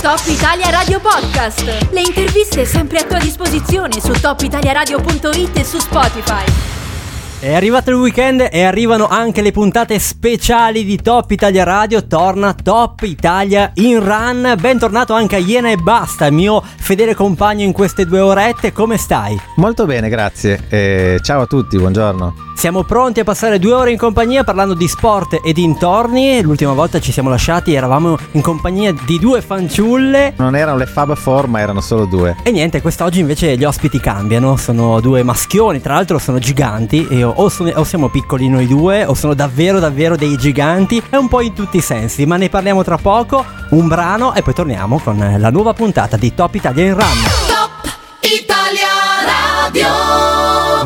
Top Italia Radio Podcast. Le interviste sempre a tua disposizione su topitaliaradio.it e su Spotify. È arrivato il weekend e arrivano anche le puntate speciali di Top Italia Radio. Torna Top Italia in run. Bentornato anche a Iena e Basta, mio fedele compagno in queste due orette. Come stai? Molto bene, grazie. Eh, ciao a tutti, buongiorno. Siamo pronti a passare due ore in compagnia parlando di sport e dintorni. L'ultima volta ci siamo lasciati, eravamo in compagnia di due fanciulle. Non erano le Fab Four, ma erano solo due. E niente, quest'oggi invece gli ospiti cambiano. Sono due maschioni, tra l'altro sono giganti. E o, sono, o siamo piccoli noi due, o sono davvero davvero dei giganti. È un po' in tutti i sensi, ma ne parliamo tra poco. Un brano e poi torniamo con la nuova puntata di Top Italia in Run. Top Italia Radio.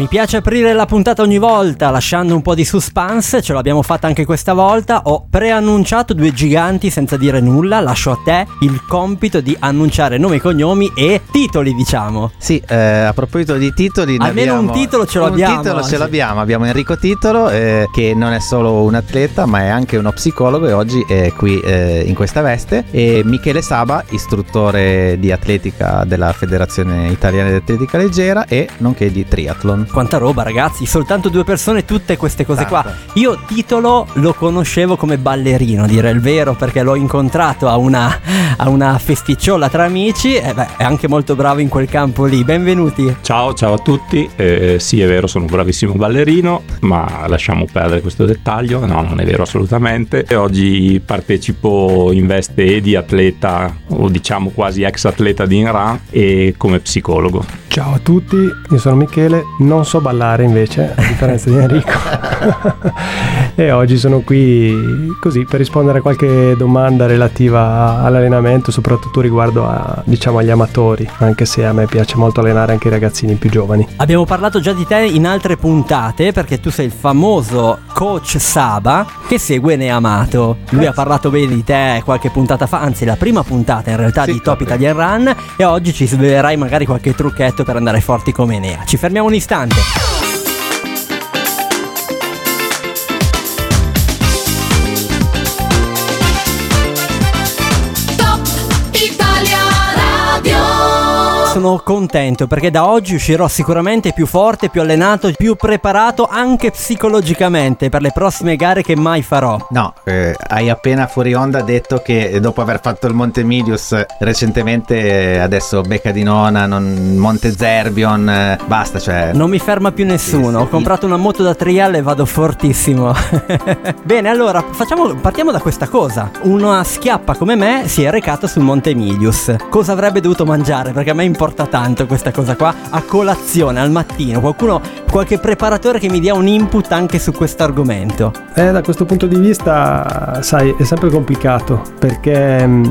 Mi piace aprire la puntata ogni volta lasciando un po' di suspense, ce l'abbiamo fatta anche questa volta. Ho preannunciato due giganti senza dire nulla, lascio a te il compito di annunciare nomi, cognomi e titoli, diciamo. Sì, eh, a proposito di titoli, almeno abbiamo... un titolo ce l'abbiamo. Un titolo oggi. ce l'abbiamo, abbiamo Enrico Titolo eh, che non è solo un atleta ma è anche uno psicologo e oggi è qui eh, in questa veste e Michele Saba, istruttore di atletica della Federazione Italiana di Atletica Leggera e nonché di triathlon. Quanta roba, ragazzi, soltanto due persone, tutte queste cose qua. Tanta. Io titolo lo conoscevo come ballerino, dire il vero, perché l'ho incontrato a una, a una festicciola tra amici e beh, è anche molto bravo in quel campo lì. Benvenuti. Ciao, ciao a tutti. Eh, sì, è vero, sono un bravissimo ballerino, ma lasciamo perdere questo dettaglio. No, non è vero assolutamente. E oggi partecipo in veste e di atleta, o diciamo quasi ex atleta di Inran, e come psicologo. Ciao a tutti, io sono Michele, non so ballare invece, a differenza di Enrico. e oggi sono qui così per rispondere a qualche domanda relativa all'allenamento, soprattutto riguardo a, diciamo, agli amatori, anche se a me piace molto allenare anche i ragazzini più giovani. Abbiamo parlato già di te in altre puntate perché tu sei il famoso coach Saba che segue Neamato. Lui ha parlato bene di te qualche puntata fa, anzi la prima puntata in realtà Sì, di Top. Italian Run e oggi ci svelerai magari qualche trucchetto per andare forti come Nea. Ci fermiamo un istante. Sono contento perché da oggi uscirò sicuramente più forte, più allenato, più preparato anche psicologicamente per le prossime gare che mai farò. No, eh, hai appena fuori onda detto che dopo aver fatto il Monte Milius recentemente, eh, adesso Becca di Nona, non- Monte Zerbion, eh, basta, cioè... Non mi ferma più nessuno. Sì, sì. Ho comprato una moto da trial e vado fortissimo. Bene, allora facciamo, partiamo da questa cosa. Una schiappa come me si è recata sul Monte Emilius. Cosa avrebbe dovuto mangiare? Perché a me importa tanto questa cosa qua. A colazione, al mattino. Qualcuno, qualche preparatore che mi dia un input anche su questo argomento. Eh, da questo punto di vista, sai, è sempre complicato perché mm,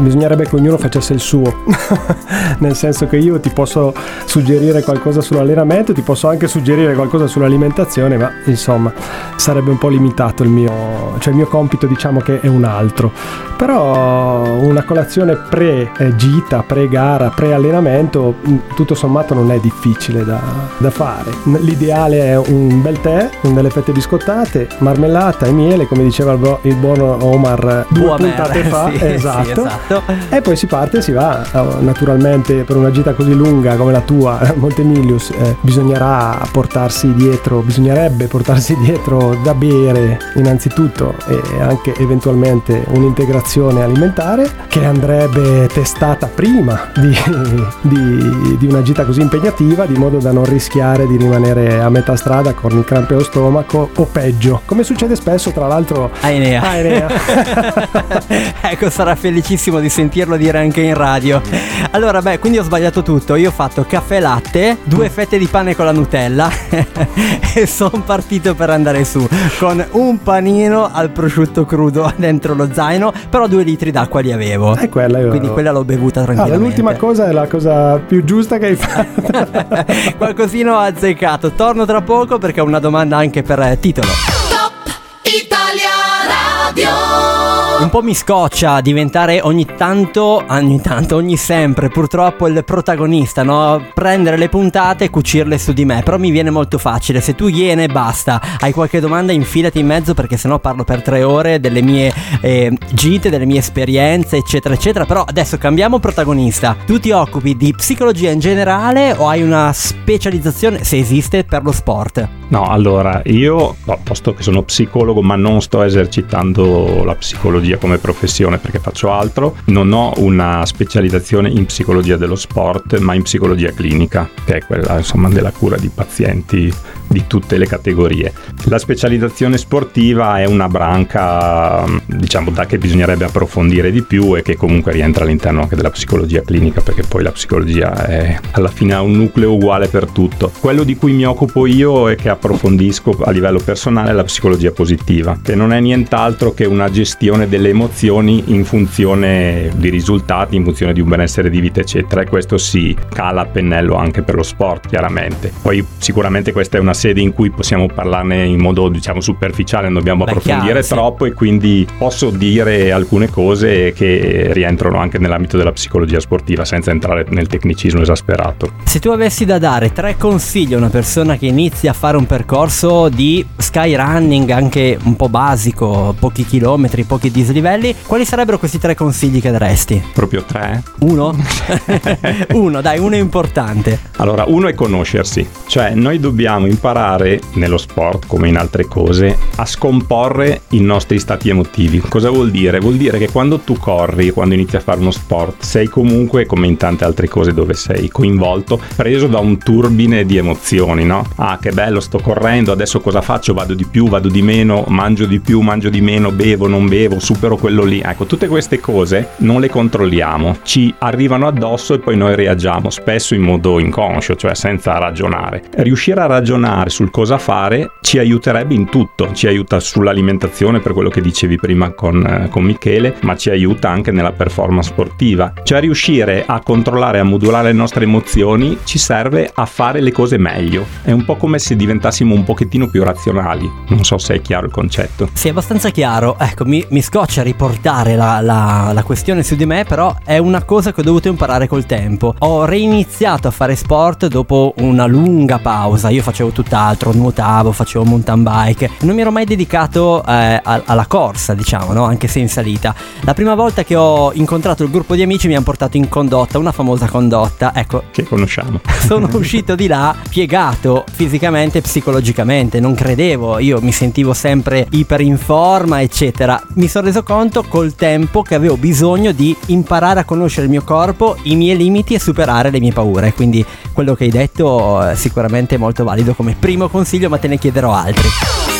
bisognerebbe che ognuno facesse il suo. Nel senso che io ti posso suggerire qualcosa sull'allenamento, ti posso anche suggerire qualcosa sull'alimentazione, ma insomma sarebbe un po' limitato il mio, cioè il mio compito diciamo che è un altro. Però una colazione pre-gita, pre-gara, pre-allenamento, mm, tutto sommato non è difficile da, da fare. L'ideale è un bel tè, con delle fette biscottate, marmellata e miele, come diceva il, bu- il buon Omar due puntate fa. sì, sì, esatto. esatto. E poi si parte e si va. Eh, Naturalmente per una gita così lunga come la tua, Montemilius, eh, bisognerà portarsi dietro, bisognerebbe portarsi dietro da bere innanzitutto e anche eventualmente un'integrazione alimentare che andrebbe testata prima di, di- di una gita così impegnativa di modo da non rischiare di rimanere a metà strada con il crampe allo stomaco o peggio, come succede spesso tra l'altro A Enea. a Enea. ecco, sarà felicissimo di sentirlo dire anche in radio. Allora, beh, quindi ho sbagliato tutto. Io ho fatto caffè e latte, due fette di pane con la Nutella e sono partito per andare su con un panino al prosciutto crudo dentro lo zaino, però due litri d'acqua li avevo. È quella io. Quindi quella l'ho bevuta tranquillamente. l'ultima cosa è la cosa più giusta che hai fatto. Qualcosina ho azzeccato. Torno tra poco perché ho una domanda anche per eh, titolo. Top Italia Radio. Un po' mi scoccia diventare ogni tanto, ogni tanto, ogni sempre, purtroppo il protagonista, no? Prendere le puntate e cucirle su di me, però mi viene molto facile. Se tu iene, basta. Hai qualche domanda, infilati in mezzo perché sennò parlo per tre ore delle mie eh, gite, delle mie esperienze, eccetera, eccetera. Però adesso cambiamo protagonista. Tu ti occupi di psicologia in generale o hai una specializzazione, se esiste, per lo sport? No, allora io, posto che sono psicologo, ma non sto esercitando la psicologia come professione perché faccio altro, non ho una specializzazione in psicologia dello sport, ma in psicologia clinica, che è quella insomma della cura di pazienti di tutte le categorie. La specializzazione sportiva è una branca, diciamo, da che bisognerebbe approfondire di più e che comunque rientra all'interno anche della psicologia clinica, perché poi la psicologia è alla fine ha un nucleo uguale per tutto. Quello di cui mi occupo io e che approfondisco a livello personale è la psicologia positiva, che non è nient'altro che una gestione delle emozioni in funzione di risultati, in funzione di un benessere di vita, eccetera. E questo si cala a pennello anche per lo sport, chiaramente. Poi sicuramente questa è una sede in cui possiamo parlarne in modo diciamo superficiale, non dobbiamo Beh, approfondire chiaro, sì. troppo e quindi posso dire alcune cose che rientrano anche nell'ambito della psicologia sportiva senza entrare nel tecnicismo esasperato. Se tu avessi da dare tre consigli a una persona che inizia a fare un percorso di skyrunning anche un po' basico, pochi chilometri, pochi dislivelli, quali sarebbero questi tre consigli che daresti? Proprio tre? Uno? uno, dai, uno è importante. Allora, uno è conoscersi, cioè noi dobbiamo imparare nello sport come in altre cose a scomporre i nostri stati emotivi. Cosa vuol dire? Vuol dire che quando tu corri, quando inizi a fare uno sport, sei comunque come in tante altre cose dove sei coinvolto, preso da un turbine di emozioni, no? Ah, che bello, sto correndo, adesso cosa faccio? Vado di più, vado di meno, mangio di più, mangio di meno, bevo, non bevo, supero quello lì. Ecco, tutte queste cose non le controlliamo, ci arrivano addosso e poi noi reagiamo, spesso in modo inconscio, cioè senza ragionare. Riuscire a ragionare sul cosa fare ci aiuterebbe in tutto, ci aiuta sull'alimentazione per quello che dicevi prima con, eh, con Michele, ma ci aiuta anche nella performance sportiva. Cioè riuscire a controllare, a modulare le nostre emozioni ci serve a fare le cose meglio. È un po' come se diventassimo un pochettino più razionali. Non so se è chiaro il concetto. Sì, è abbastanza chiaro. Ecco, mi, mi scoccia riportare la, la- la questione su di me, però è una cosa che ho dovuto imparare col tempo. Ho reiniziato a fare sport dopo una lunga pausa. Io facevo tutt'altro, nuotavo, facevo mountain bike. Non mi ero mai dedicato eh, alla corsa, diciamo, no? Anche se in salita. La prima volta che ho incontrato il gruppo di amici mi hanno portato in condotta, una famosa condotta. Ecco, Che conosciamo. sono uscito di là piegato fisicamente e psicologicamente. Non credevo, io mi sentivo sempre iper in forma, eccetera. Mi sono reso conto col tempo che avevo bisogno di imparare a conoscere il mio corpo, i miei limiti e superare le mie paure. Quindi quello che hai detto è sicuramente molto valido come primo consiglio, ma te ne chiederò altri.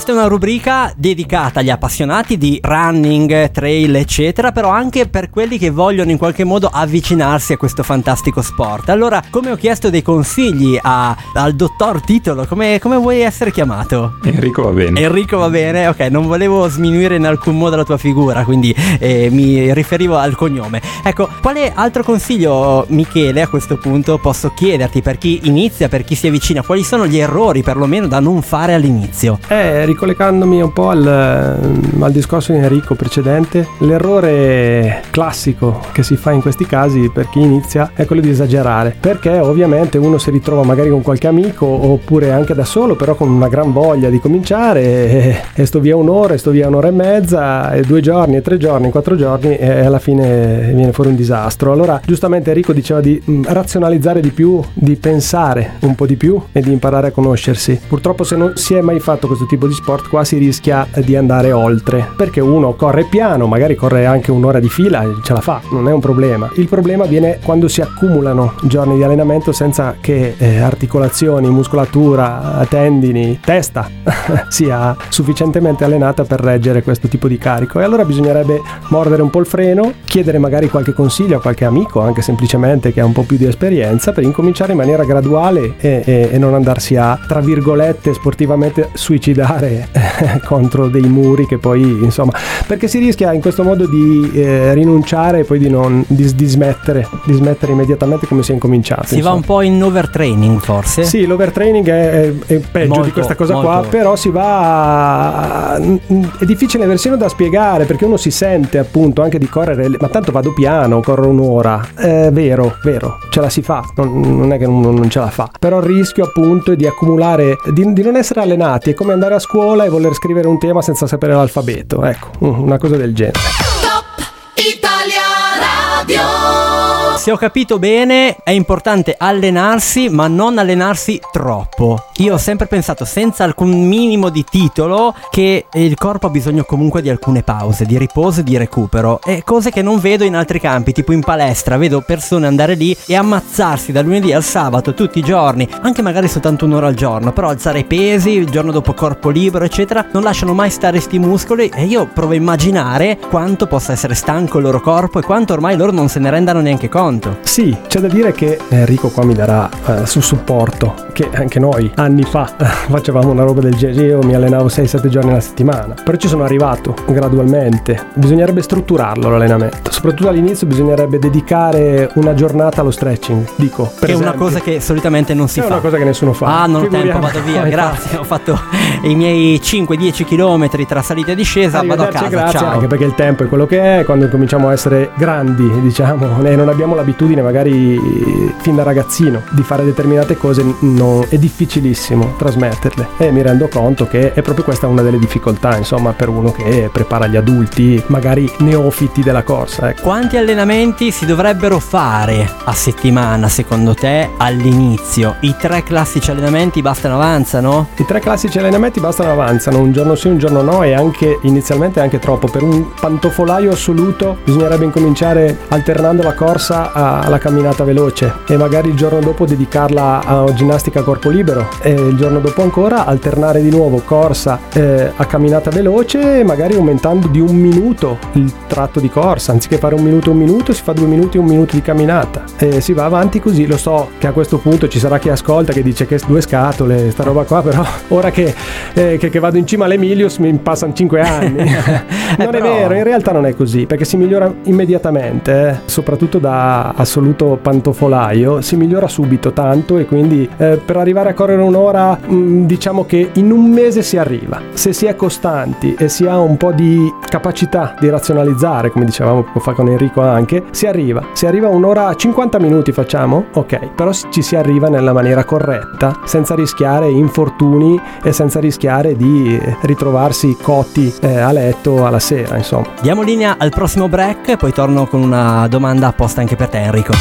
Questa è una rubrica dedicata agli appassionati di running, trail, eccetera, però anche per quelli che vogliono in qualche modo avvicinarsi a questo fantastico sport. Allora, come ho chiesto dei consigli a- al dottor Titolo, come, come vuoi essere chiamato? Enrico va bene. Enrico va bene, ok, non volevo sminuire in alcun modo la tua figura, quindi eh, mi riferivo al cognome. Ecco, quale altro consiglio, Michele, a questo punto posso chiederti per chi inizia, per chi si avvicina? Quali sono gli errori perlomeno da non fare all'inizio? Eh, ricollegandomi un po' al, al discorso di Enrico precedente, l'errore classico che si fa in questi casi per chi inizia è quello di esagerare, perché ovviamente uno si ritrova magari con qualche amico oppure anche da solo, però con una gran voglia di cominciare e, e sto via un'ora, e sto via un'ora e mezza, e due giorni, e tre giorni, e quattro giorni e alla fine viene fuori un disastro. Allora, giustamente Enrico diceva di mh, razionalizzare di più, di pensare un po' di più e di imparare a conoscersi. Purtroppo se non si è mai fatto questo tipo di sport qua si rischia di andare oltre, perché uno corre piano, magari corre anche un'ora di fila e ce la fa, non è un problema. Il problema viene quando si accumulano giorni di allenamento senza che eh, articolazioni, muscolatura, tendini, testa sia sufficientemente allenata per reggere questo tipo di carico e allora bisognerebbe mordere un po' il freno, chiedere magari qualche consiglio a qualche amico, anche semplicemente che ha un po' più di esperienza, per incominciare in maniera graduale e, e- e non andarsi a, tra virgolette, sportivamente suicidare eh, contro dei muri che poi, insomma, perché si rischia in questo modo di eh, rinunciare e poi di, non, di, di, smettere, di smettere immediatamente come si è incominciato. Si insomma. va un po' in overtraining forse? Sì, l'overtraining è, è, è peggio molto, di questa cosa molto. qua, però si va... A... è difficile versione da spiegare perché uno si sente appunto anche di correre, ma tanto vado piano, corro un'ora. È vero, vero, ce la si fa, non, non è che non, non, ce la fa, però il rischio appunto è di accumulare, di, di non essere allenati, è come andare a scuola e voler scrivere un tema senza sapere l'alfabeto, ecco, una cosa del genere. Top Italia Radio se ho capito bene, è importante allenarsi, ma non allenarsi troppo. Io ho sempre pensato, senza alcun minimo di titolo, che il corpo ha bisogno comunque di alcune pause, di riposo e di recupero. E cose che non vedo in altri campi, tipo in palestra, vedo persone andare lì e ammazzarsi dal lunedì al sabato tutti i giorni, anche magari soltanto un'ora al giorno, però alzare i pesi, il giorno dopo corpo libero, eccetera, non lasciano mai stare sti muscoli e io provo a immaginare quanto possa essere stanco il loro corpo e quanto ormai loro non se ne rendano neanche conto conto. Sì, c'è da dire che Enrico qua mi darà eh, su supporto, che anche noi anni fa facevamo una roba del genere, io mi allenavo 6-7 giorni alla settimana, però ci sono arrivato gradualmente, bisognerebbe strutturarlo l'allenamento, soprattutto all'inizio bisognerebbe dedicare una giornata allo stretching, dico. Per che esempio. è una cosa che solitamente non si è fa. È una cosa che nessuno fa. Ah, non ho tempo, vado via, grazie, ho fatto i miei 5-10 km tra salita e discesa, vado a casa, grazie, ciao. anche perché il tempo è quello che è, quando cominciamo a essere grandi, diciamo, e non abbiamo l'abitudine magari fin da ragazzino di fare determinate cose no, è difficilissimo trasmetterle e mi rendo conto che è proprio questa una delle difficoltà insomma per uno che prepara gli adulti magari neofiti della corsa ecco. quanti allenamenti si dovrebbero fare a settimana secondo te all'inizio i tre classici allenamenti bastano avanzano? i tre classici allenamenti bastano avanzano un giorno sì un giorno no e anche inizialmente anche troppo per un pantofolaio assoluto bisognerebbe incominciare alternando la corsa alla camminata veloce e magari il giorno dopo dedicarla a ginnastica a corpo libero e il giorno dopo ancora alternare di nuovo corsa eh, a camminata veloce magari aumentando di un minuto il tratto di corsa. Anziché fare un minuto un minuto si fa due minuti un minuto di camminata. E si va avanti così. Lo so che a questo punto ci sarà chi ascolta che dice che due scatole sta roba qua però ora che, eh, che, che vado in cima all'Emilius mi passano cinque anni. Non è vero in realtà non è così perché si migliora immediatamente eh, soprattutto da assoluto pantofolaio si migliora subito tanto e quindi eh, per arrivare a correre un'ora mh, mm, diciamo che in un mese si arriva. Se si è costanti e si ha un po' di capacità di razionalizzare come dicevamo poco fa con Enrico anche si arriva. Si arriva un'ora 50 minuti facciamo? Ok. Però ci si arriva nella maniera corretta senza rischiare infortuni e senza rischiare di ritrovarsi cotti eh, a letto alla sera insomma. Diamo linea al prossimo break poi torno con una domanda apposta anche per te Enrico.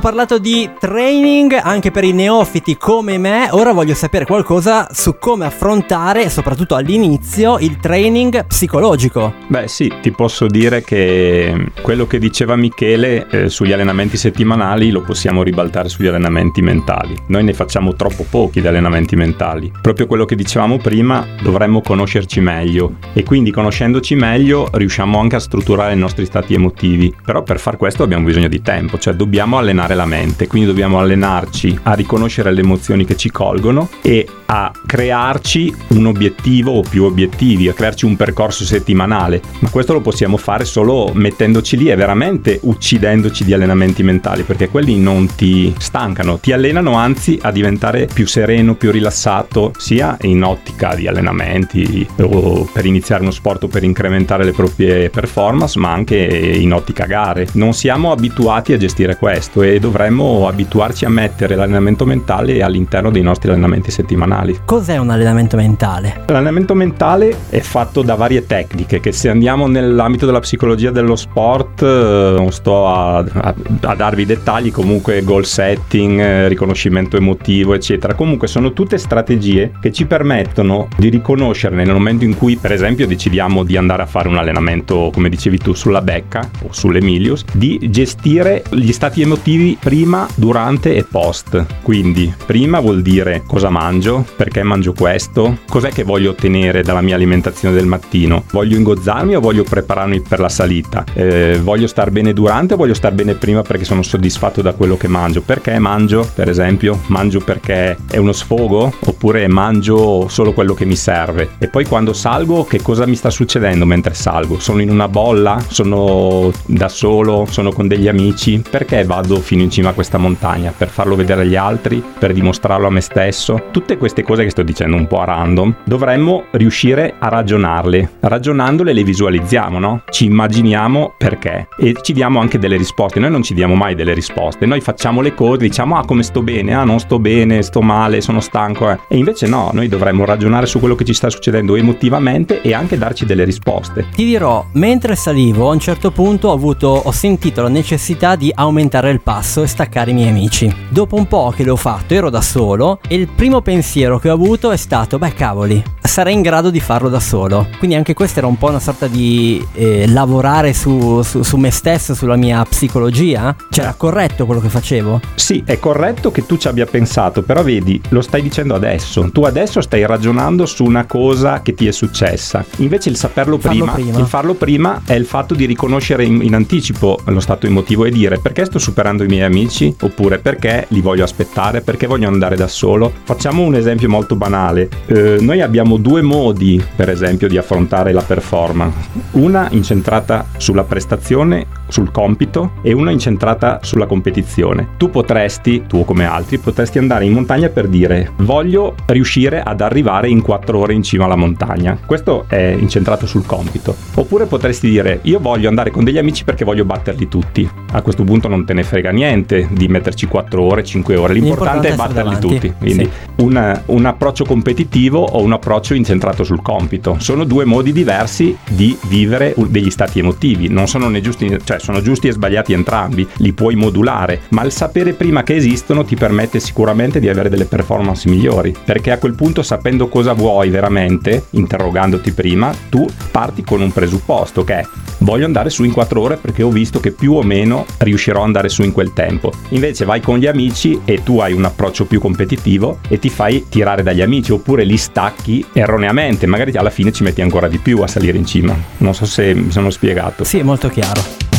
Abbiamo parlato di training anche per i neofiti come me, ora voglio sapere qualcosa su come affrontare, soprattutto all'inizio, il training psicologico. Beh sì, ti posso dire che quello che diceva Michele eh, sugli allenamenti settimanali lo possiamo ribaltare sugli allenamenti mentali. Noi ne facciamo troppo pochi di allenamenti mentali. Proprio quello che dicevamo prima, dovremmo conoscerci meglio e quindi conoscendoci meglio riusciamo anche a strutturare i nostri stati emotivi. Però per far questo abbiamo bisogno di tempo, cioè dobbiamo allenare allenare la mente, quindi dobbiamo allenarci a riconoscere le emozioni che ci colgono e a crearci un obiettivo o più obiettivi, a crearci un percorso settimanale, ma questo lo possiamo fare solo mettendoci lì e veramente uccidendoci di allenamenti mentali, perché quelli non ti stancano, ti allenano anzi a diventare più sereno, più rilassato, sia in ottica di allenamenti o per iniziare uno sport o per incrementare le proprie performance, ma anche in ottica gare. Non siamo abituati a gestire questo e dovremmo abituarci a mettere l'allenamento mentale all'interno dei nostri allenamenti settimanali. Cos'è un allenamento mentale? L'allenamento mentale è fatto da varie tecniche che se andiamo nell'ambito della psicologia dello sport eh, non sto a, a, a darvi dettagli, comunque goal setting, eh, riconoscimento emotivo eccetera. Comunque sono tutte strategie che ci permettono di riconoscere nel momento in cui per esempio decidiamo di andare a fare un allenamento come dicevi tu sulla becca o sull'Emilius, di gestire gli stati emotivi prima, durante e post. Quindi prima vuol dire cosa mangio, perché mangio questo, cos'è che voglio ottenere dalla mia alimentazione del mattino. Voglio ingozzarmi o voglio prepararmi per la salita? Eh, voglio star bene durante o voglio star bene prima perché sono soddisfatto da quello che mangio? Perché mangio, per esempio? Mangio perché è uno sfogo oppure mangio solo quello che mi serve? E poi quando salgo che cosa mi sta succedendo mentre salgo? Sono in una bolla? Sono da solo? Sono con degli amici? Perché vado fino in cima a questa montagna? Per farlo vedere agli altri? Per dimostrarlo a me stesso? Tutte queste cose che sto dicendo un po' a random, dovremmo riuscire a ragionarle. Ragionandole le visualizziamo, no? Ci immaginiamo perché e ci diamo anche delle risposte. Noi non ci diamo mai delle risposte, noi facciamo le cose, diciamo ah come sto bene, ah non sto bene, sto male, sono stanco. Eh. E invece no, noi dovremmo ragionare su quello che ci sta succedendo emotivamente e anche darci delle risposte. Ti dirò, mentre salivo a un certo punto ho, avuto, ho sentito la necessità di aumentare il passo e staccare i miei amici. Dopo un po' che l'ho fatto ero da solo e il primo pensiero che ho avuto è stato, beh cavoli, sarei in grado di farlo da solo. Quindi anche questo era un po' una sorta di eh, lavorare su, su, su, me stesso, sulla mia psicologia. C'era corretto quello che facevo? Sì, è corretto che tu ci abbia pensato, però vedi, lo stai dicendo adesso. Tu adesso stai ragionando su una cosa che ti è successa. Invece il saperlo prima, prima. il farlo prima è il fatto di riconoscere in, in anticipo lo stato emotivo e dire perché sto superando i miei amici oppure perché li voglio aspettare, perché voglio andare da solo. Facciamo un esempio molto banale. Eh, noi abbiamo due modi, per esempio, di affrontare la performance. Una incentrata sulla prestazione, sul compito e una incentrata sulla competizione. Tu potresti, tu come altri, potresti andare in montagna per dire voglio riuscire ad arrivare in 4 ore in cima alla montagna. Questo è incentrato sul compito. Oppure potresti dire io voglio andare con degli amici perché voglio batterli tutti. A questo punto non te ne frega niente di metterci 4 ore, 5 ore. L'importante, L'importante è batterli davanti. tutti. Quindi sì. un, un approccio competitivo o un approccio incentrato sul compito. Sono due modi diversi di vivere degli stati emotivi, non sono né giusti, cioè sono giusti e sbagliati entrambi, li puoi modulare, ma il sapere prima che esistono ti permette sicuramente di avere delle performance migliori, perché a quel punto sapendo cosa vuoi veramente, interrogandoti prima, tu parti con un presupposto che è voglio andare su in 4 ore perché ho visto che più o meno riuscirò ad andare su in quel tempo. Invece vai con gli amici e tu hai un approccio più competitivo e ti fai tirare dagli amici oppure li stacchi erroneamente, magari alla fine ci metti ancora di più a salire in cima. Non so se mi sono spiegato. Sì, è molto chiaro.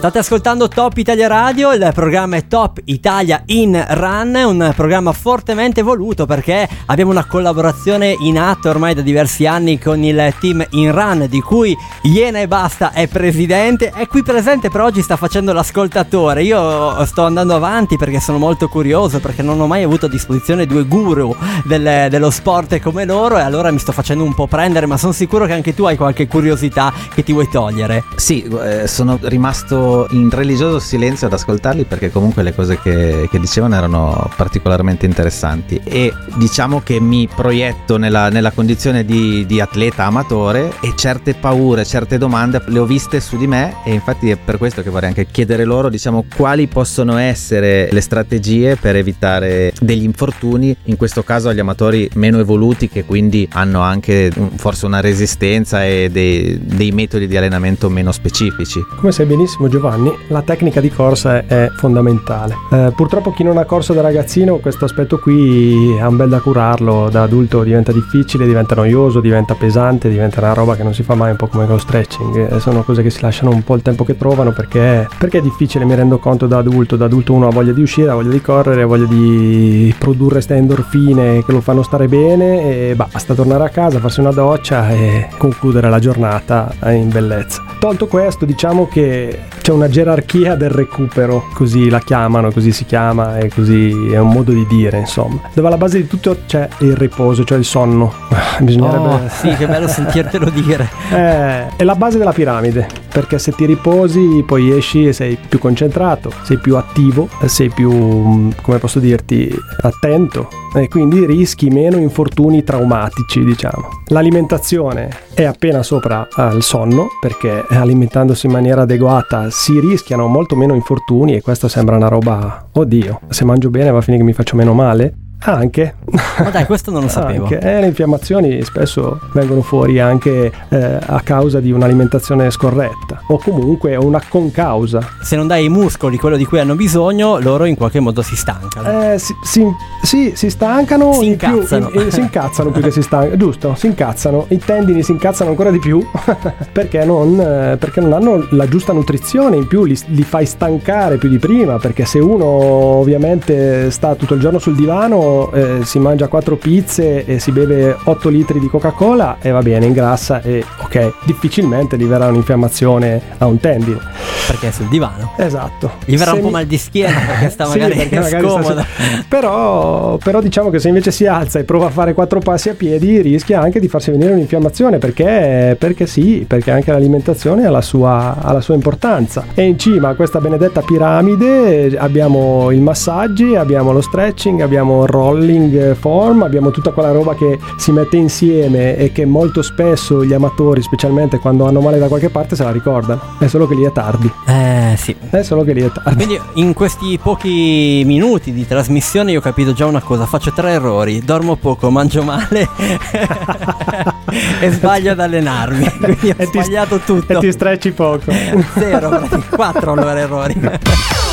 State ascoltando Top Italia Radio, il programma è Top Italia in Run, un programma fortemente voluto perché abbiamo una collaborazione in atto ormai da diversi anni con il team in Run di cui Iena e Basta è presidente, è qui presente per oggi sta facendo l'ascoltatore. Io sto andando avanti perché sono molto curioso perché non ho mai avuto a disposizione due guru del, dello sport come loro e allora mi sto facendo un po' prendere, ma sono sicuro che anche tu hai qualche curiosità che ti vuoi togliere. Sì, eh, sono rimasto in religioso silenzio ad ascoltarli perché comunque le cose che, che dicevano erano particolarmente interessanti e diciamo che mi proietto nella, nella condizione di, di, atleta amatore e certe paure, certe domande le ho viste su di me e infatti è per questo che vorrei anche chiedere loro diciamo quali possono essere le strategie per evitare degli infortuni, in questo caso agli amatori meno evoluti che quindi hanno anche forse una resistenza e dei, dei metodi di allenamento meno specifici. Come sai benissimo Giovanni Giovanni, la tecnica di corsa è fondamentale. Eh, purtroppo chi non ha corso da ragazzino questo aspetto qui ha un bel da curarlo, da adulto diventa difficile, diventa noioso, diventa pesante, diventa una roba che non si fa mai un po' come lo stretching. Eh, sono cose che si lasciano un po' il tempo che trovano perché, perché è difficile, mi rendo conto da adulto, da adulto uno ha voglia di uscire, ha voglia di correre, ha voglia di produrre queste endorfine che lo fanno stare bene e basta tornare a casa, farsi una doccia e concludere la giornata in bellezza. Tolto questo, diciamo che c'è una gerarchia del recupero, così la chiamano, così si chiama e così è un modo di dire, insomma. Dove alla base di tutto c'è il riposo, cioè il sonno. Bisognerebbe... Oh, sì, che bello sentirtelo dire. Eh, è la base della piramide, perché se ti riposi poi esci e sei più concentrato, sei più attivo, sei più, come posso dirti, attento e quindi rischi meno infortuni traumatici, diciamo. L'alimentazione è appena sopra al sonno, perché alimentandosi in maniera adeguata si rischiano molto meno infortuni e questa sembra una roba, oddio, se mangio bene va a finire che mi faccio meno male. Anche. Ma dai, questo non lo sapevo. Anche. Eh, le infiammazioni spesso vengono fuori anche eh, a causa di un'alimentazione scorretta o comunque una concausa. Se non dai ai muscoli quello di cui hanno bisogno, loro in qualche modo si stancano. Eh, si, si, sì, si stancano. Si in più- incazzano. in- in- si incazzano più che si stancano. Giusto, si incazzano. I tendini si incazzano ancora di più perché, non, eh, perché non hanno la giusta nutrizione. In più li, li fai stancare più di prima. Perché se uno ovviamente sta tutto il giorno sul divano, eh, si mangia quattro pizze e si beve 8 litri di Coca-Cola e va bene, ingrassa e ok, difficilmente gli verrà un'infiammazione a un tendine. Perché è sul divano. Esatto. Gli verrà Se un po' mi- mal di schiena perché sta Sì, magari perché magari sta- scomoda. però, però diciamo che se invece si alza e prova a fare quattro passi a piedi rischia anche di farsi venire un'infiammazione perché, perché sì, perché anche l'alimentazione ha la, sua, ha la sua importanza. E in cima a questa benedetta piramide abbiamo il massaggi, abbiamo lo stretching, abbiamo il rolling form, abbiamo tutta quella roba che si mette insieme e che molto spesso gli amatori, specialmente quando hanno male da qualche parte, se la ricordano. È solo che lì è tardi. Eh sì. È solo che lì è tardi. Quindi in questi pochi minuti di trasmissione io ho capito già una cosa, faccio tre errori, dormo poco, mangio male e sbaglio ad allenarmi. Quindi ho E ti- sbagliato tutto. E ti strecci poco. Zero, praticamente, quattro allora errori.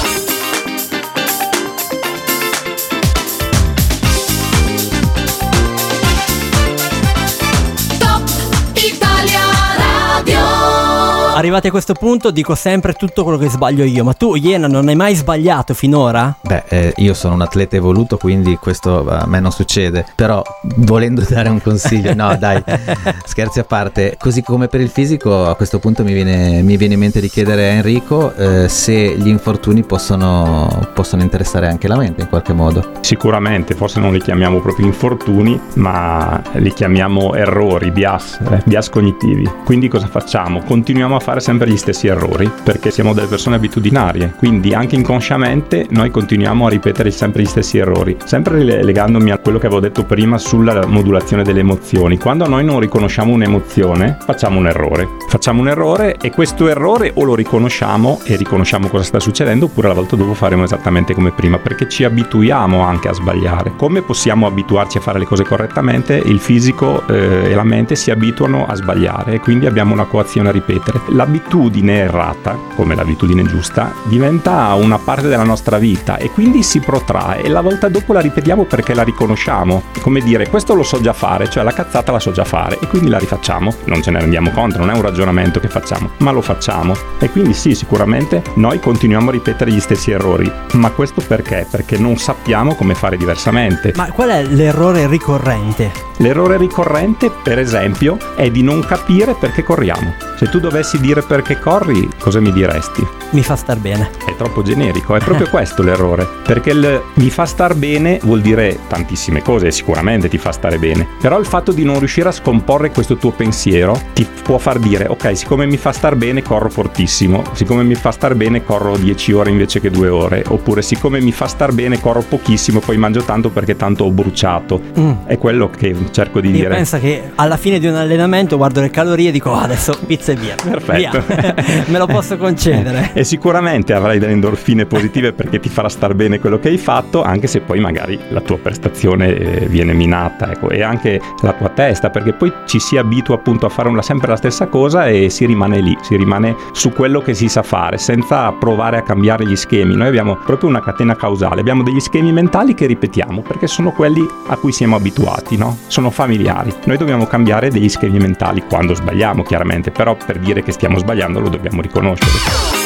Arrivati a questo punto dico sempre tutto quello che sbaglio io, ma tu Iena non hai mai sbagliato finora? Beh, eh, io sono un atleta evoluto, quindi questo a me non succede. Però, volendo dare un consiglio, no, dai, scherzi a parte. Così come per il fisico, a questo punto mi viene, mi viene in mente di chiedere a Enrico eh, se gli infortuni possono, possono interessare anche la mente in qualche modo. Sicuramente, forse non li chiamiamo proprio infortuni, ma li chiamiamo errori, bias, eh, bias cognitivi. Quindi cosa facciamo? Continuiamo a fare sempre gli stessi errori perché siamo delle persone abitudinarie, quindi anche inconsciamente noi continuiamo a ripetere sempre gli stessi errori. Sempre le- legandomi a quello che avevo detto prima sulla modulazione delle emozioni. Quando noi non riconosciamo un'emozione, facciamo un errore. Facciamo un errore e questo errore o lo riconosciamo e riconosciamo cosa sta succedendo oppure la volta dopo faremo esattamente come prima perché ci abituiamo anche a sbagliare. Come possiamo abituarci a fare le cose correttamente? Il fisico eh, e la mente si abituano a sbagliare e quindi abbiamo una coazione a ripetere. L'abitudine errata, come l'abitudine giusta, diventa una parte della nostra vita e quindi si protrae e la volta dopo la ripetiamo perché la riconosciamo. È Come dire, questo lo so già fare, cioè la cazzata la so già fare e quindi la rifacciamo. Non ce ne rendiamo conto, non è un ragionamento che facciamo, ma lo facciamo. E quindi sì, sicuramente noi continuiamo a ripetere gli stessi errori. Ma questo perché? Perché non sappiamo come fare diversamente. Ma qual è l'errore ricorrente? L'errore ricorrente, per esempio, è di non capire perché corriamo. Se tu dovessi dire perché corri, cosa mi diresti? Mi fa star bene. È troppo generico, è proprio questo l'errore. Perché il mi fa star bene vuol dire tantissime cose, sicuramente ti fa stare bene. Però il fatto di non riuscire a scomporre questo tuo pensiero ti può far dire, ok, siccome mi fa star bene corro fortissimo, siccome mi fa star bene corro 10 ore invece che 2 ore, oppure siccome mi fa star bene corro pochissimo, poi mangio tanto perché tanto ho bruciato. Mm. È quello che cerco di Io dire. penso che alla fine di un allenamento guardo le calorie e dico "Oh, adesso pizza e via. Perfetto. Via. Me lo posso concedere. E sicuramente avrai delle endorfine positive perché ti farà star bene quello che hai fatto, anche se poi magari la tua prestazione eh, viene minata, ecco, e anche la tua testa, perché poi ci si abitua appunto a fare una- sempre la stessa cosa e si rimane lì, si rimane su quello che si sa fare, senza provare a cambiare gli schemi. Noi abbiamo proprio una catena causale, abbiamo degli schemi mentali che ripetiamo, perché sono quelli a cui siamo abituati, no? Sono familiari. Noi dobbiamo cambiare degli schemi mentali quando sbagliamo, chiaramente, però per dire che stiamo sbagliando lo dobbiamo riconoscere.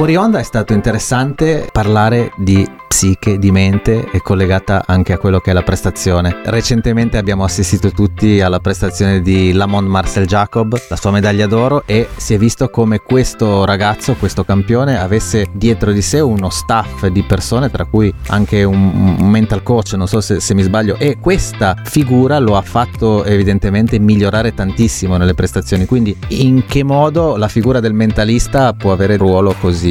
Fuori onda è stato interessante parlare di psiche, di mente e collegata anche a quello che è la prestazione. Recentemente abbiamo assistito tutti alla prestazione di Lamont Marcel Jacob, la sua medaglia d'oro e si è visto come questo ragazzo, questo campione avesse dietro di sé uno staff di persone tra cui anche un, mental coach, non so se, se mi sbaglio, e questa figura lo ha fatto evidentemente migliorare tantissimo nelle prestazioni. Quindi in che modo la figura del mentalista può avere un ruolo così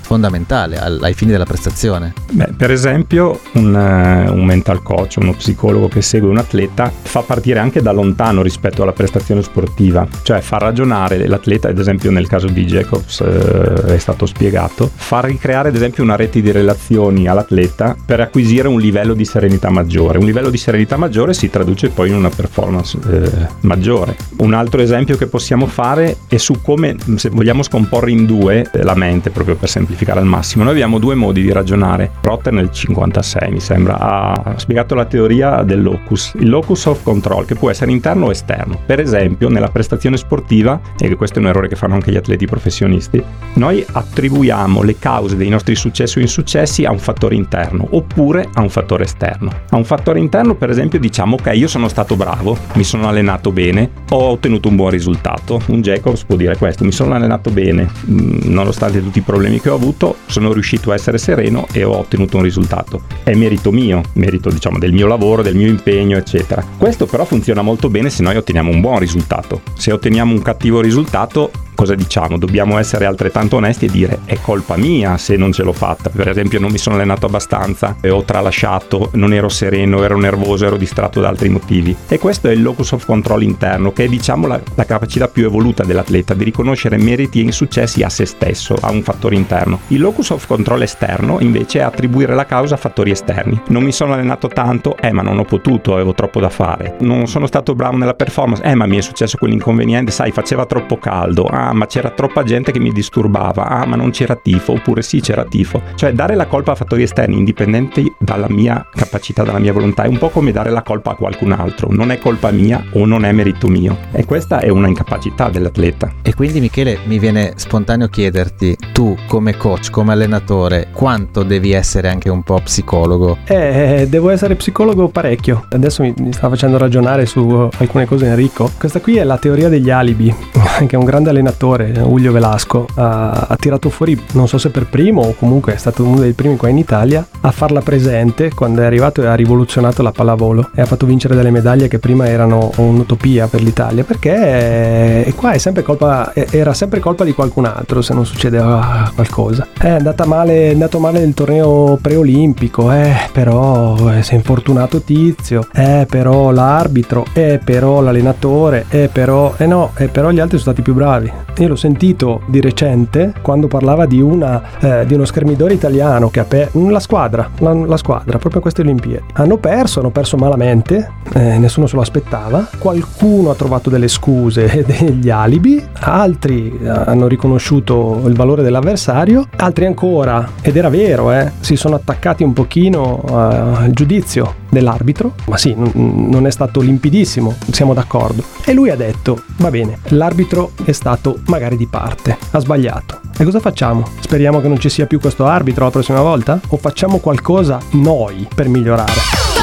fondamentale al- ai fini della prestazione. Beh, per esempio, un, eh, un mental coach, uno psicologo che segue un atleta fa partire anche da lontano rispetto alla prestazione sportiva, cioè fa ragionare l'atleta, ad esempio nel caso di Jacobs eh, è stato spiegato, fa ricreare ad esempio una rete di relazioni all'atleta per acquisire un livello di serenità maggiore. Un livello di serenità maggiore si traduce poi in una performance eh, maggiore. Un altro esempio che possiamo fare è su come, se vogliamo scomporre in due eh, la mente, proprio per semplificare al massimo, noi abbiamo due modi di ragionare. Rotter nel 56 mi sembra ha spiegato la teoria del locus, il locus of control che può essere interno o esterno. Per esempio nella prestazione sportiva, e questo è un errore che fanno anche gli atleti professionisti, noi attribuiamo le cause dei nostri successi o insuccessi a un fattore interno oppure a un fattore esterno. A un fattore interno per esempio diciamo ok io sono stato bravo, mi sono allenato bene, ho ottenuto un buon risultato. Un Jacobs può dire questo, mi sono allenato bene, mh, nonostante tutti i problemi che ho avuto, sono riuscito a essere sereno e ho ottenuto un risultato. È merito mio, merito diciamo del mio lavoro, del mio impegno, eccetera. Questo però funziona molto bene se noi otteniamo un buon risultato. Se otteniamo un cattivo risultato, cosa diciamo? Dobbiamo essere altrettanto onesti e dire è colpa mia se non ce l'ho fatta. Per esempio non mi sono allenato abbastanza, e ho tralasciato, non ero sereno, ero nervoso, ero distratto da altri motivi. E questo è il locus of control interno, che è diciamo la, la capacità più evoluta dell'atleta di riconoscere meriti e insuccessi a se stesso, a un fattore interno. Il locus of control esterno invece è attribuire la causa a fattori esterni. Non mi sono allenato tanto, eh ma non ho potuto, avevo troppo da fare. Non sono stato bravo nella performance, eh ma mi è successo quell'inconveniente, sai, faceva troppo caldo, ah ma c'era troppa gente che mi disturbava, ah ma non c'era tifo, oppure sì c'era tifo. Cioè dare la colpa a fattori esterni indipendenti dalla mia capacità, dalla mia volontà, è un po' come dare la colpa a qualcun altro, non è colpa mia o non è merito mio. E questa è una incapacità dell'atleta. E quindi Michele mi viene spontaneo chiederti, tu come coach, come allenatore, quanto devi essere anche un po' psicologo? Eh, devo essere psicologo parecchio. Adesso mi, mi sta facendo ragionare su alcune cose Enrico. Questa qui è la teoria degli alibi, che è un grande allenatore, Julio Velasco, ha, ha tirato fuori, non so se per primo o comunque è stato uno dei primi qua in Italia, a farla presente quando è arrivato e ha rivoluzionato la pallavolo e ha fatto vincere delle medaglie che prima erano un'utopia per l'Italia, perché eh, qua è sempre colpa, era sempre colpa di qualcun altro se non succedeva qualcosa. È andata male, è andato male il torneo preolimpico, eh, però eh, si è infortunato Tizio, eh, però l'arbitro, eh, però l'allenatore, eh, però, eh no, eh, però gli altri sono stati più bravi. Io l'ho sentito di recente quando parlava di, una, eh, di uno schermidore italiano che ha perso la squadra, la, la, squadra, proprio queste Olimpiadi. Hanno perso, hanno perso malamente, eh, nessuno se lo aspettava. Qualcuno ha trovato delle scuse e degli alibi, altri hanno riconosciuto il valore dell'avversario, altri ancora, ed era vero, eh, si sono attaccati un pochino eh, al giudizio dell'arbitro, ma sì, non è stato limpidissimo, siamo d'accordo. E lui ha detto, va bene, l'arbitro è stato magari di parte, ha sbagliato. E cosa facciamo? Speriamo che non ci sia più questo arbitro la prossima volta? O facciamo qualcosa noi per migliorare?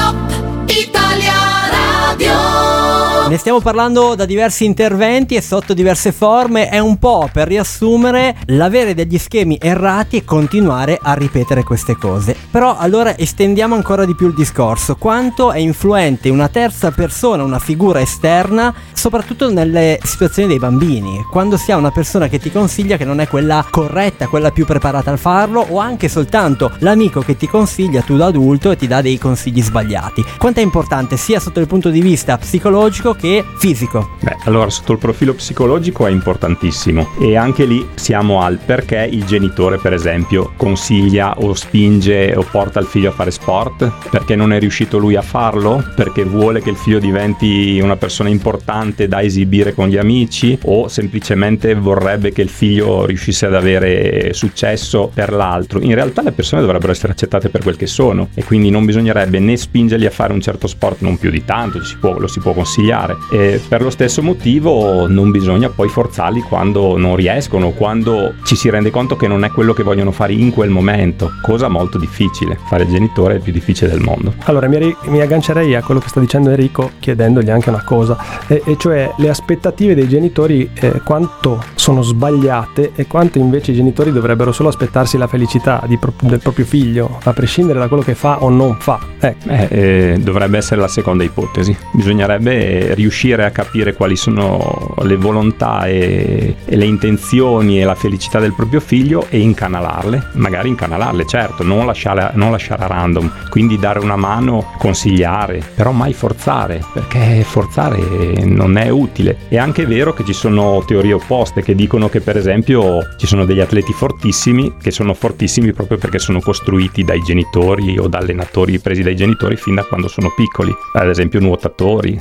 Ne stiamo parlando da diversi interventi e sotto diverse forme, è un po' per riassumere l'avere degli schemi errati e continuare a ripetere queste cose. Però allora estendiamo ancora di più il discorso, quanto è influente una terza persona, una figura esterna, soprattutto nelle situazioni dei bambini, quando si ha una persona che ti consiglia che non è quella corretta, quella più preparata a farlo o anche soltanto l'amico che ti consiglia tu da adulto e ti dà dei consigli sbagliati. Quanto è importante sia sotto il punto di vista psicologico che fisico. Beh, allora sotto il profilo psicologico è importantissimo. E anche lì siamo al perché il genitore, per esempio, consiglia o spinge o porta il figlio a fare sport, perché non è riuscito lui a farlo, perché vuole che il figlio diventi una persona importante da esibire con gli amici? O semplicemente vorrebbe che il figlio riuscisse ad avere successo per l'altro. In realtà le persone dovrebbero essere accettate per quel che sono. E quindi non bisognerebbe né spingerli a fare un certo sport non più di tanto, si può, lo si può consigliare, e per lo stesso motivo non bisogna poi forzarli quando non riescono, quando ci si rende conto che non è quello che vogliono fare in quel momento, cosa molto difficile. Fare il genitore è il più difficile del mondo. Allora mi, ri- mi aggancerei a quello che sta dicendo Enrico chiedendogli anche una cosa, e, e cioè le aspettative dei genitori eh, quanto sono sbagliate e quanto invece i genitori dovrebbero solo aspettarsi la felicità pro- del proprio figlio, a prescindere da quello che fa o non fa. Ecco. Eh, eh, dovrebbe essere la seconda ipotesi. Bisognerebbe riuscire a capire quali sono le volontà e, e le intenzioni e la felicità del proprio figlio e incanalarle, magari incanalarle, certo, non lasciare, non lasciare a random, quindi dare una mano, consigliare, però mai forzare, perché forzare non è utile. È anche vero che ci sono teorie opposte che dicono che per esempio ci sono degli atleti fortissimi che sono fortissimi proprio perché sono costruiti dai genitori o da allenatori presi dai genitori fin da quando sono piccoli, ad esempio nuotatori.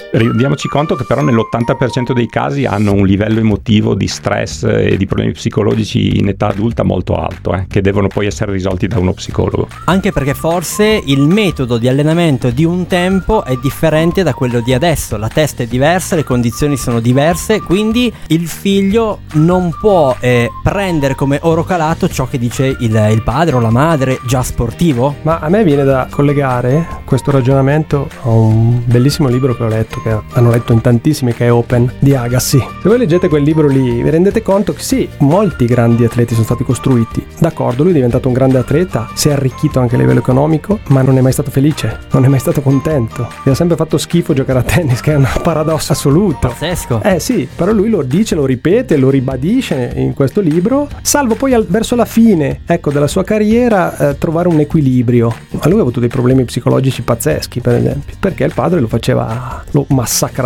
Rendiamoci conto che però nell'80% dei casi hanno un livello emotivo di stress e di problemi psicologici in età adulta molto alto, eh, che devono poi essere risolti da uno psicologo. Anche perché forse il metodo di allenamento di un tempo è differente da quello di adesso, la testa è diversa, le condizioni sono diverse, quindi il figlio non può eh, prendere come oro calato ciò che dice il, il padre o la madre già sportivo. Ma a me viene da collegare questo ragionamento a un bellissimo libro che ho letto, che hanno letto in tantissimi, che è Open di Agassi. Se voi leggete quel libro lì, vi rendete conto che sì, molti grandi atleti sono stati costruiti. D'accordo, lui è diventato un grande atleta, si è arricchito anche a livello economico, ma non è mai stato felice, non è mai stato contento. Gli ha sempre fatto schifo giocare a tennis, che è un paradosso assoluto. Pazzesco. Eh sì, però lui lo dice, lo ripete, lo ribadisce in questo libro, salvo poi al, verso la fine, ecco, della sua carriera eh, trovare un equilibrio. Ma lui ha avuto dei problemi psicologici pazzeschi, per esempio, perché il padre lo faceva, lo massacrava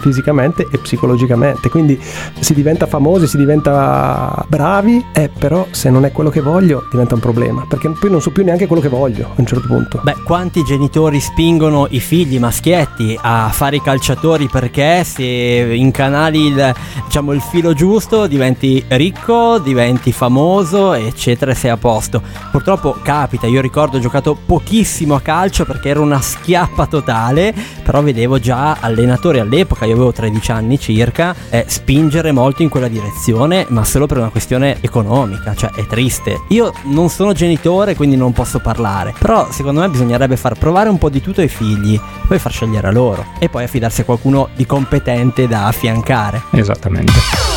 fisicamente e psicologicamente. Quindi si diventa famosi, si diventa bravi, eh, però se non è quello che voglio diventa un problema, perché poi non so più neanche quello che voglio a un certo punto. Beh, quanti genitori spingono i figli maschietti a fare i calciatori perché se incanali il, diciamo, il filo giusto diventi ricco, diventi famoso, eccetera, e sei a posto. Purtroppo capita, io ricordo ho giocato pochissimo a calcio perché era una schiappa totale, però vedevo già allenatori all'epoca, io avevo 13 anni circa, eh, spingere molto in quella direzione, ma solo per una questione economica, cioè è triste. Io non sono genitore, quindi non posso parlare, però secondo me bisognerebbe far provare un po' di tutto ai figli, poi far scegliere a loro e poi affidarsi a qualcuno di competente da affiancare. Esattamente.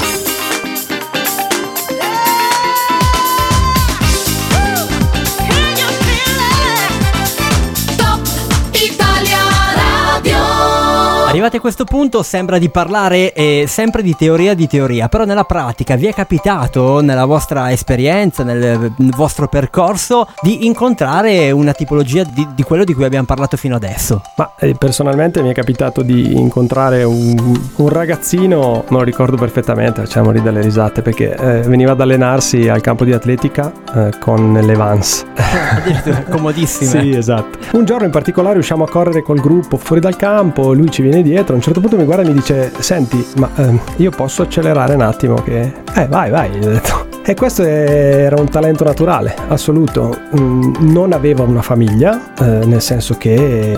Arrivati a questo punto sembra di parlare eh, sempre di teoria di teoria, però nella pratica vi è capitato nella vostra esperienza, nel, nel vostro percorso di incontrare una tipologia di, di quello di cui abbiamo parlato fino adesso? Ma eh, personalmente mi è capitato di incontrare un, un ragazzino, me lo ricordo perfettamente, facciamo ridere le risate, perché eh, veniva ad allenarsi al campo di atletica eh, con le Vans. Comodissime. Sì, esatto. Un giorno in particolare usciamo a correre col gruppo fuori dal campo, lui ci viene dietro, a un certo punto mi guarda e mi dice, senti, ma ehm, io posso accelerare un attimo che... Eh, vai, vai, gli ho detto. E questo era un talento naturale, assoluto. Mm, Non aveva una famiglia, eh, nel senso che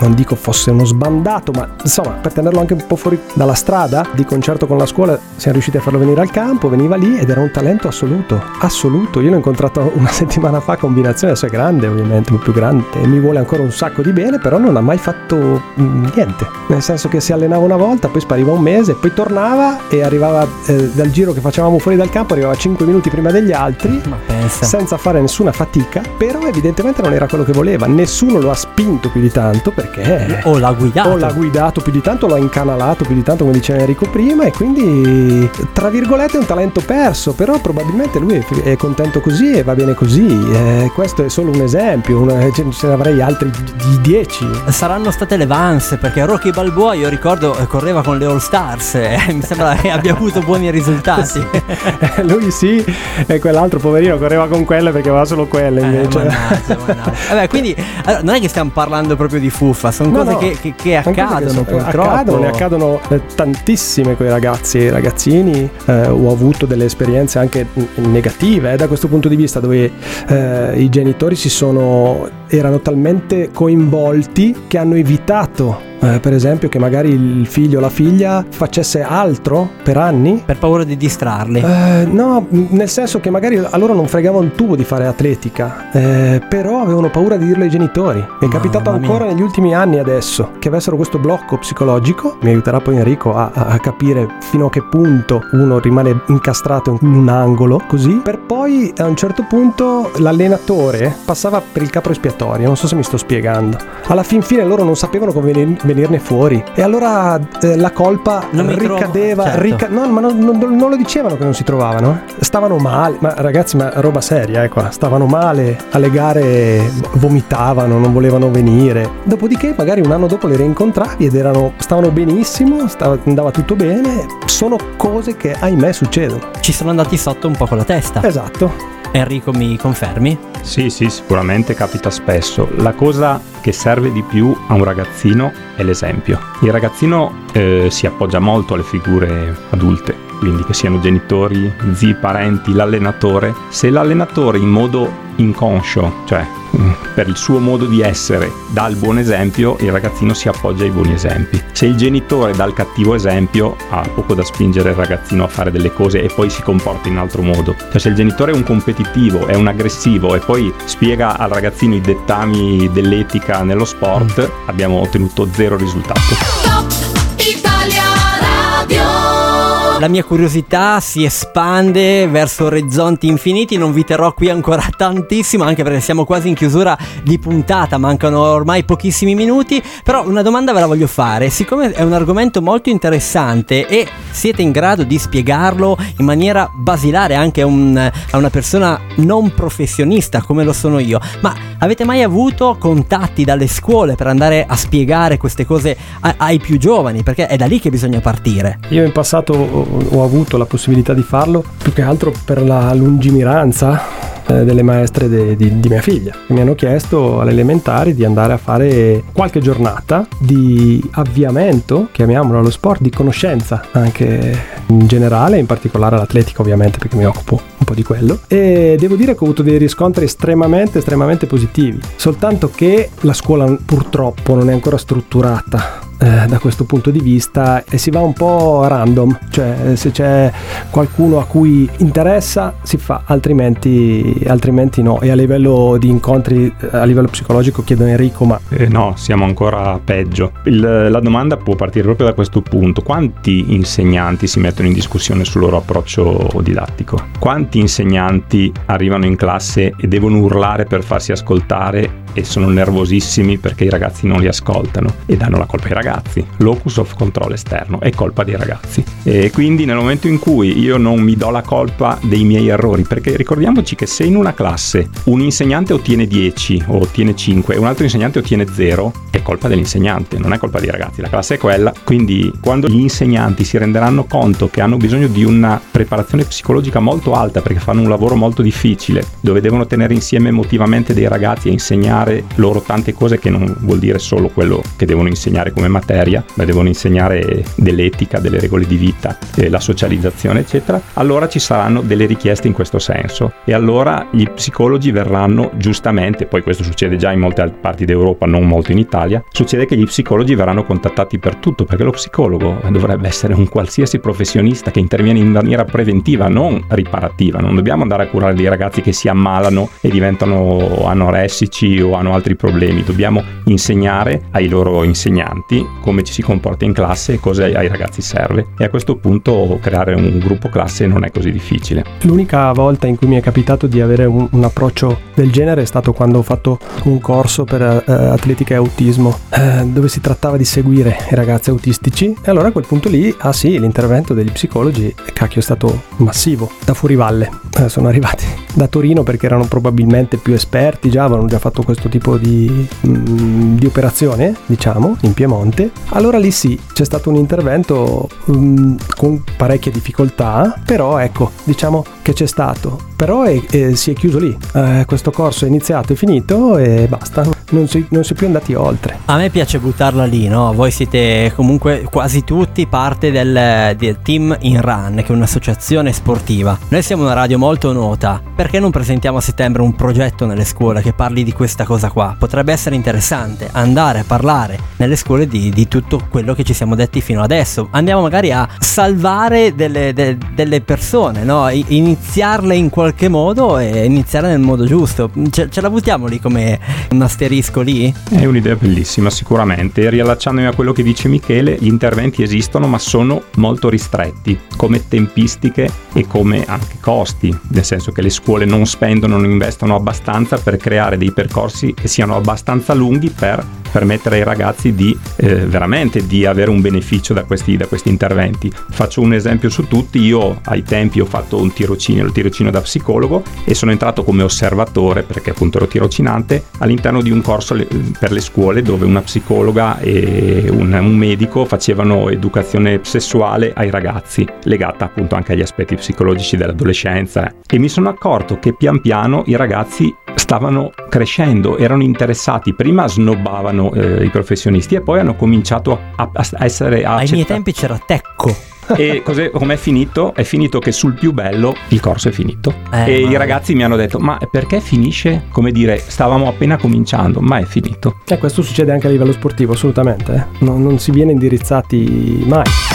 non dico fosse uno sbandato, ma insomma, per tenerlo anche un po' fuori dalla strada, di concerto con la scuola, siamo riusciti a farlo venire al campo, veniva lì ed era un talento assoluto, assoluto. Io l'ho incontrato una settimana fa combinazione, adesso è grande ovviamente, più grande, e mi vuole ancora un sacco di bene, però non ha mai fatto mm, niente. Nel senso che si allenava una volta, poi spariva un mese, poi tornava e arrivava eh, dal giro che facevamo fuori dal campo, arrivava 5 minuti prima degli altri, senza fare nessuna fatica, però evidentemente non era quello che voleva, nessuno lo ha spinto più di tanto perché O l'ha guidato. o l'ha guidato più di tanto, l'ha incanalato più di tanto come diceva Enrico prima e quindi tra virgolette è un talento perso, però probabilmente lui è, contento così e va bene così, Eh, questo è solo un esempio, una- ce ne avrei altri di 10. Saranno state le Vans perché Rocky Balboa io ricordo eh, correva con le All Stars e mi sembra che abbia avuto buoni risultati. lui sì e quell'altro poverino correva con quelle perché aveva solo quelle Eh, invece. mannaggia, mannaggia. Vabbè, quindi allora, non è che stiamo parlando proprio di fuffa, sono No, cose no. che, che- che Sono accadono so- purtroppo. Accadono, ne accadono eh, tantissime con i ragazzi e ragazzini. eh, ho avuto delle esperienze anche negative eh, da questo punto di vista, dove eh, i genitori si sono erano talmente coinvolti che hanno evitato. eh, per esempio, che magari il figlio o la figlia facesse altro per anni Per paura di distrarli. eh, no, nel senso che magari a loro non fregava un tubo di fare atletica, eh, però avevano paura di dirlo ai genitori. È Mamma capitato mia. ancora negli ultimi anni adesso che avessero questo blocco psicologico. Mi aiuterà poi Enrico a, a- a capire fino a che punto uno rimane incastrato in un angolo così, per poi a un certo punto l'allenatore passava per il capro espiatorio. Storia, non so se mi sto spiegando. Alla fin fine loro non sapevano come venirne fuori e allora eh, la colpa ricadeva, trovo, certo. rica- no, ma non, non, non, lo dicevano che non si trovavano, eh. stavano male, ma ragazzi, ma roba seria, eh qua, stavano male, alle gare vomitavano, non volevano venire. Dopodiché magari un anno dopo le rincontravi ed erano, stavano benissimo, stava, andava tutto bene, sono cose che ahimè succedono. Ci sono andati sotto un po' con la testa. Esatto. Enrico mi confermi? Sì, sì, sicuramente capita spesso. La cosa che serve di più a un ragazzino è l'esempio. Il ragazzino eh, si appoggia molto alle figure adulte, quindi che siano genitori, zii, parenti, l'allenatore. Se l'allenatore in modo inconscio, cioè mm, per il suo modo di essere, dà il buon esempio, il ragazzino si appoggia ai buoni esempi. Se il genitore dà il cattivo esempio, ha poco da spingere il ragazzino a fare delle cose e poi si comporta in altro modo. Cioè se il genitore è un competitivo, è un aggressivo e poi spiega al ragazzino i dettami dell'etica nello sport, mm. abbiamo ottenuto zero risultato. La mia curiosità si espande verso orizzonti infiniti, non vi terrò qui ancora tantissimo, anche perché siamo quasi in chiusura di puntata, mancano ormai pochissimi minuti, però una domanda ve la voglio fare, siccome è un argomento molto interessante e siete in grado di spiegarlo in maniera basilare anche a, un, a una persona non professionista come lo sono io, ma avete mai avuto contatti dalle scuole per andare a spiegare queste cose ai più giovani? Perché è da lì che bisogna partire. Io in passato ho avuto la possibilità di farlo più che altro per la lungimiranza eh, delle maestre de, di, di, mia figlia mi hanno chiesto alle elementari di andare a fare qualche giornata di avviamento, chiamiamolo allo sport, di conoscenza anche in generale, in particolare all'atletica ovviamente perché mi occupo un po' di quello. E devo dire che ho avuto dei riscontri estremamente estremamente positivi, soltanto che la scuola purtroppo non è ancora strutturata eh, da questo punto di vista e si va un po' random, cioè se c'è qualcuno a cui interessa si fa, altrimenti, altrimenti no. E a livello di incontri, a livello psicologico chiedo Enrico, ma... Eh, no, siamo ancora peggio. Il, la domanda può partire proprio da questo punto. Quanti insegnanti si mettono in discussione sul loro approccio didattico? Quanti insegnanti arrivano in classe e devono urlare per farsi ascoltare e sono nervosissimi perché i ragazzi non li ascoltano e danno la colpa ai ragazzi. Locus of control esterno è colpa dei ragazzi. E quindi nel momento in cui io non mi do la colpa dei miei errori, perché ricordiamoci che se in una classe un insegnante ottiene 10 o ottiene 5 e un altro insegnante ottiene 0, è colpa dell'insegnante, non è colpa dei ragazzi, la classe è quella. Quindi quando gli insegnanti si renderanno conto che hanno bisogno di una preparazione psicologica molto alta perché fanno un lavoro molto difficile, dove devono tenere insieme emotivamente dei ragazzi e insegnare loro tante cose che non vuol dire solo quello che devono insegnare come materia, ma devono insegnare dell'etica, delle regole di vita, eh, la socializzazione, eccetera, allora ci saranno delle richieste in questo senso e allora gli psicologi verranno giustamente, poi questo succede già in molte parti d'Europa, non molto in Italia, succede che gli psicologi verranno contattati per tutto, perché lo psicologo dovrebbe essere un qualsiasi professionista che interviene in maniera preventiva, non riparativa, non dobbiamo andare a curare dei ragazzi che si ammalano e diventano anoressici o hanno altri problemi, dobbiamo insegnare ai loro insegnanti come ci si comporta in classe e cosa ai ragazzi serve. E a questo punto creare un gruppo classe non è così difficile. L'unica volta in cui mi è capitato di avere un, un approccio del genere è stato quando ho fatto un corso per uh, atletica e autismo uh, dove si trattava di seguire i ragazzi autistici e allora a quel punto lì, ah sì, l'intervento degli psicologi, cacchio, è stato massivo, da fuorivalle. Uh, sono arrivati da Torino perché erano probabilmente più esperti, già avevano già fatto questo tipo di, mm, di operazione, diciamo, in Piemonte, allora lì sì, c'è stato un intervento mm, con parecchie difficoltà, però ecco, diciamo che c'è stato. Però è, è, si è chiuso lì, eh, questo corso è iniziato, è finito e basta, non si, non si è più andati oltre. A me piace buttarla lì, no? Voi siete comunque quasi tutti parte del, del team In Run, che è un'associazione sportiva. Noi siamo una radio molto nota, perché non presentiamo a settembre un progetto nelle scuole che parli di questa cosa qua? Potrebbe essere interessante andare a parlare nelle scuole di, di tutto quello che ci siamo detti fino adesso. Andiamo magari a salvare delle, de, delle persone, no? In, iniziarle in qualche modo e iniziare nel modo giusto. Ce, ce la buttiamo lì come un asterisco lì? È un'idea bellissima, sicuramente. Riallacciandomi a quello che dice Michele, gli interventi esistono, ma sono molto ristretti come tempistiche e come anche costi, nel senso che le scuole non spendono, non investono abbastanza per creare dei percorsi che siano abbastanza lunghi per permettere ai ragazzi di eh, veramente di avere un beneficio da questi, da questi interventi. Faccio un esempio su tutti, io ai tempi ho fatto un tirocinio, il tirocinio da psicologo e sono entrato come osservatore perché appunto ero tirocinante all'interno di un corso per le scuole dove una psicologa e un, un medico facevano educazione sessuale ai ragazzi legata appunto anche agli aspetti psicologici dell'adolescenza e mi sono accorto che pian piano i ragazzi stavano crescendo, erano interessati, prima snobbavano eh, i professionisti e poi hanno cominciato a, a essere... A Ai miei tempi c'era Tecco. E com'è finito? È finito che sul più bello il corso è finito. Eh, e ma... i ragazzi mi hanno detto: Ma perché finisce? Come dire, stavamo appena cominciando, ma è finito. E eh, questo succede anche a livello sportivo, assolutamente. Eh? Non, non si viene indirizzati mai.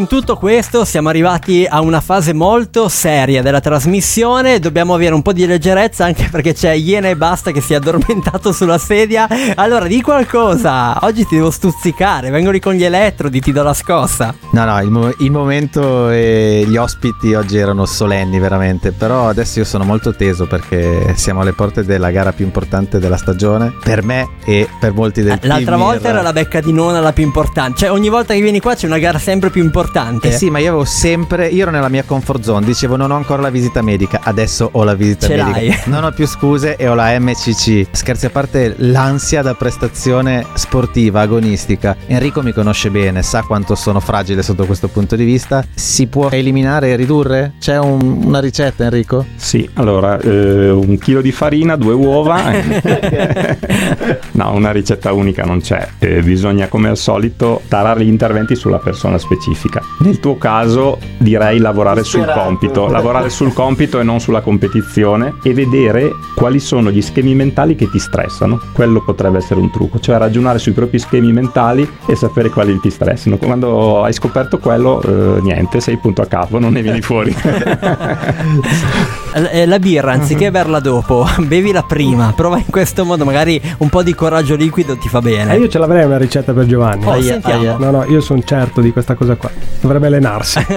In tutto questo siamo arrivati a una fase molto seria della trasmissione, dobbiamo avere un po' di leggerezza anche perché c'è Iena e Basta che si è addormentato sulla sedia. Allora di qualcosa, oggi ti devo stuzzicare, vengo lì con gli elettrodi, ti do la scossa. No, no, il, mo- il momento e gli ospiti oggi erano solenni veramente, però adesso io sono molto teso perché siamo alle porte della gara più importante della stagione, per me e per molti del L'altra team. L'altra volta era la becca di nona la più importante, cioè ogni volta che vieni qua c'è una gara sempre più importante importante. Eh sì, ma io avevo sempre, io ero nella mia comfort zone, dicevo non ho ancora la visita medica, adesso ho la visita Ce medica. L'hai. Non ho più scuse e ho la MCC. Scherzi a parte, l'ansia da prestazione sportiva, agonistica. Enrico mi conosce bene, sa quanto sono fragile sotto questo punto di vista. Si può eliminare e ridurre? C'è un, una ricetta, Enrico? Sì, allora, eh, un chilo di farina, due uova. no, una ricetta unica non c'è. Eh, bisogna, come al solito, tarare gli interventi sulla persona specifica pratica. Nel tuo caso direi lavorare sul compito, lavorare sul compito e non sulla competizione e vedere quali sono gli schemi mentali che ti stressano. Quello potrebbe essere un trucco, cioè ragionare sui propri schemi mentali e sapere quali ti stressano. Quando hai scoperto quello, eh, niente, sei punto a capo, non ne vieni fuori. Eh, la birra, anziché mhm. berla dopo, bevila prima. Prova in questo modo, magari un po' di coraggio liquido ti fa bene. Eh, io ce l'avrei una ricetta per Giovanni. Oh, aia, aia. No, no, io sono certo di questa cosa qua. Dovrebbe allenarsi. ok,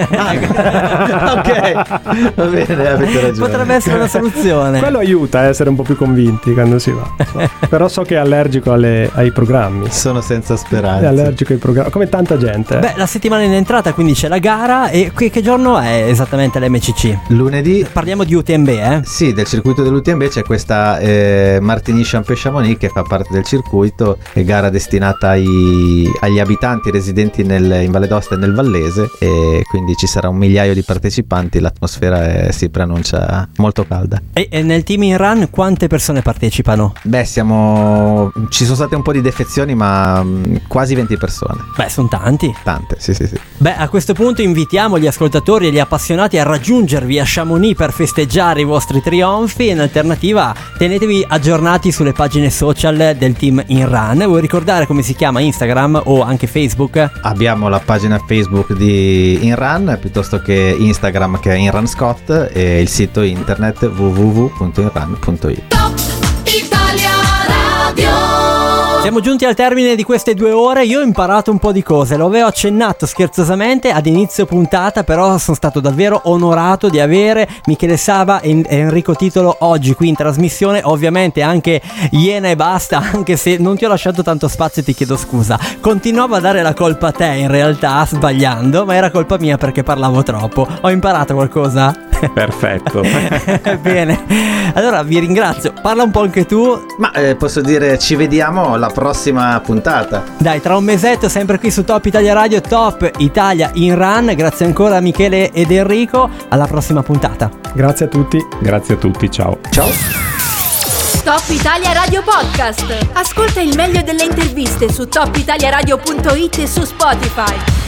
va bene, avete ragione. Potrebbe essere una soluzione. Quello aiuta a essere un po' più convinti quando si va. So. Però so che è allergico alle, ai programmi. Sono senza speranza. È allergico ai programmi, come tanta gente. Beh, la settimana in entrata quindi c'è la gara e qui che giorno è esattamente l'MCC? Lunedì. Parliamo di UTMB, eh? Sì, del circuito dell'UTMB c'è questa eh, Martigny Champé Chamonix che fa parte del circuito, è gara destinata ai, agli abitanti residenti nel, in Valle d'Osta e nel Vallese e quindi ci sarà un migliaio di partecipanti, l'atmosfera è, si preannuncia molto calda. E, e, nel team in run quante persone partecipano? Beh, siamo ci sono state un po' di defezioni, ma mh, mm, quasi 20 persone. Beh, sono tanti. Tante, sì, sì, sì. Beh, a questo punto invitiamo gli ascoltatori e gli appassionati a raggiungervi a Chamonix per festeggiare i vostri trionfi. In alternativa, tenetevi aggiornati sulle pagine social del team in run. Vuoi ricordare come si chiama Instagram o anche Facebook? Abbiamo la pagina Facebook di InRun piuttosto che Instagram che è InRun Scott e il sito internet www.inrun.it. Siamo giunti al termine di queste due ore. Io ho imparato un po' di cose. Lo avevo accennato scherzosamente ad inizio puntata, però sono stato davvero onorato di avere Michele Saba e Enrico Titolo oggi qui in trasmissione. Ovviamente anche Iena e basta, anche se non ti ho lasciato tanto spazio, ti chiedo scusa. Continuavo a dare la colpa a te in realtà, sbagliando, ma era colpa mia perché parlavo troppo. Ho imparato qualcosa? Perfetto. Bene. Allora vi ringrazio. Parla un po' anche tu. Ma eh, posso dire ci vediamo alla prossima puntata. Dai, tra un mesetto sempre qui su Top Italia Radio, Top Italia in Run. Grazie ancora a Michele ed Enrico. Alla prossima puntata. Grazie a tutti. Grazie a tutti, ciao. Ciao. Top Italia Radio Podcast. Ascolta il meglio delle interviste su topitaliaradio.it e su Spotify.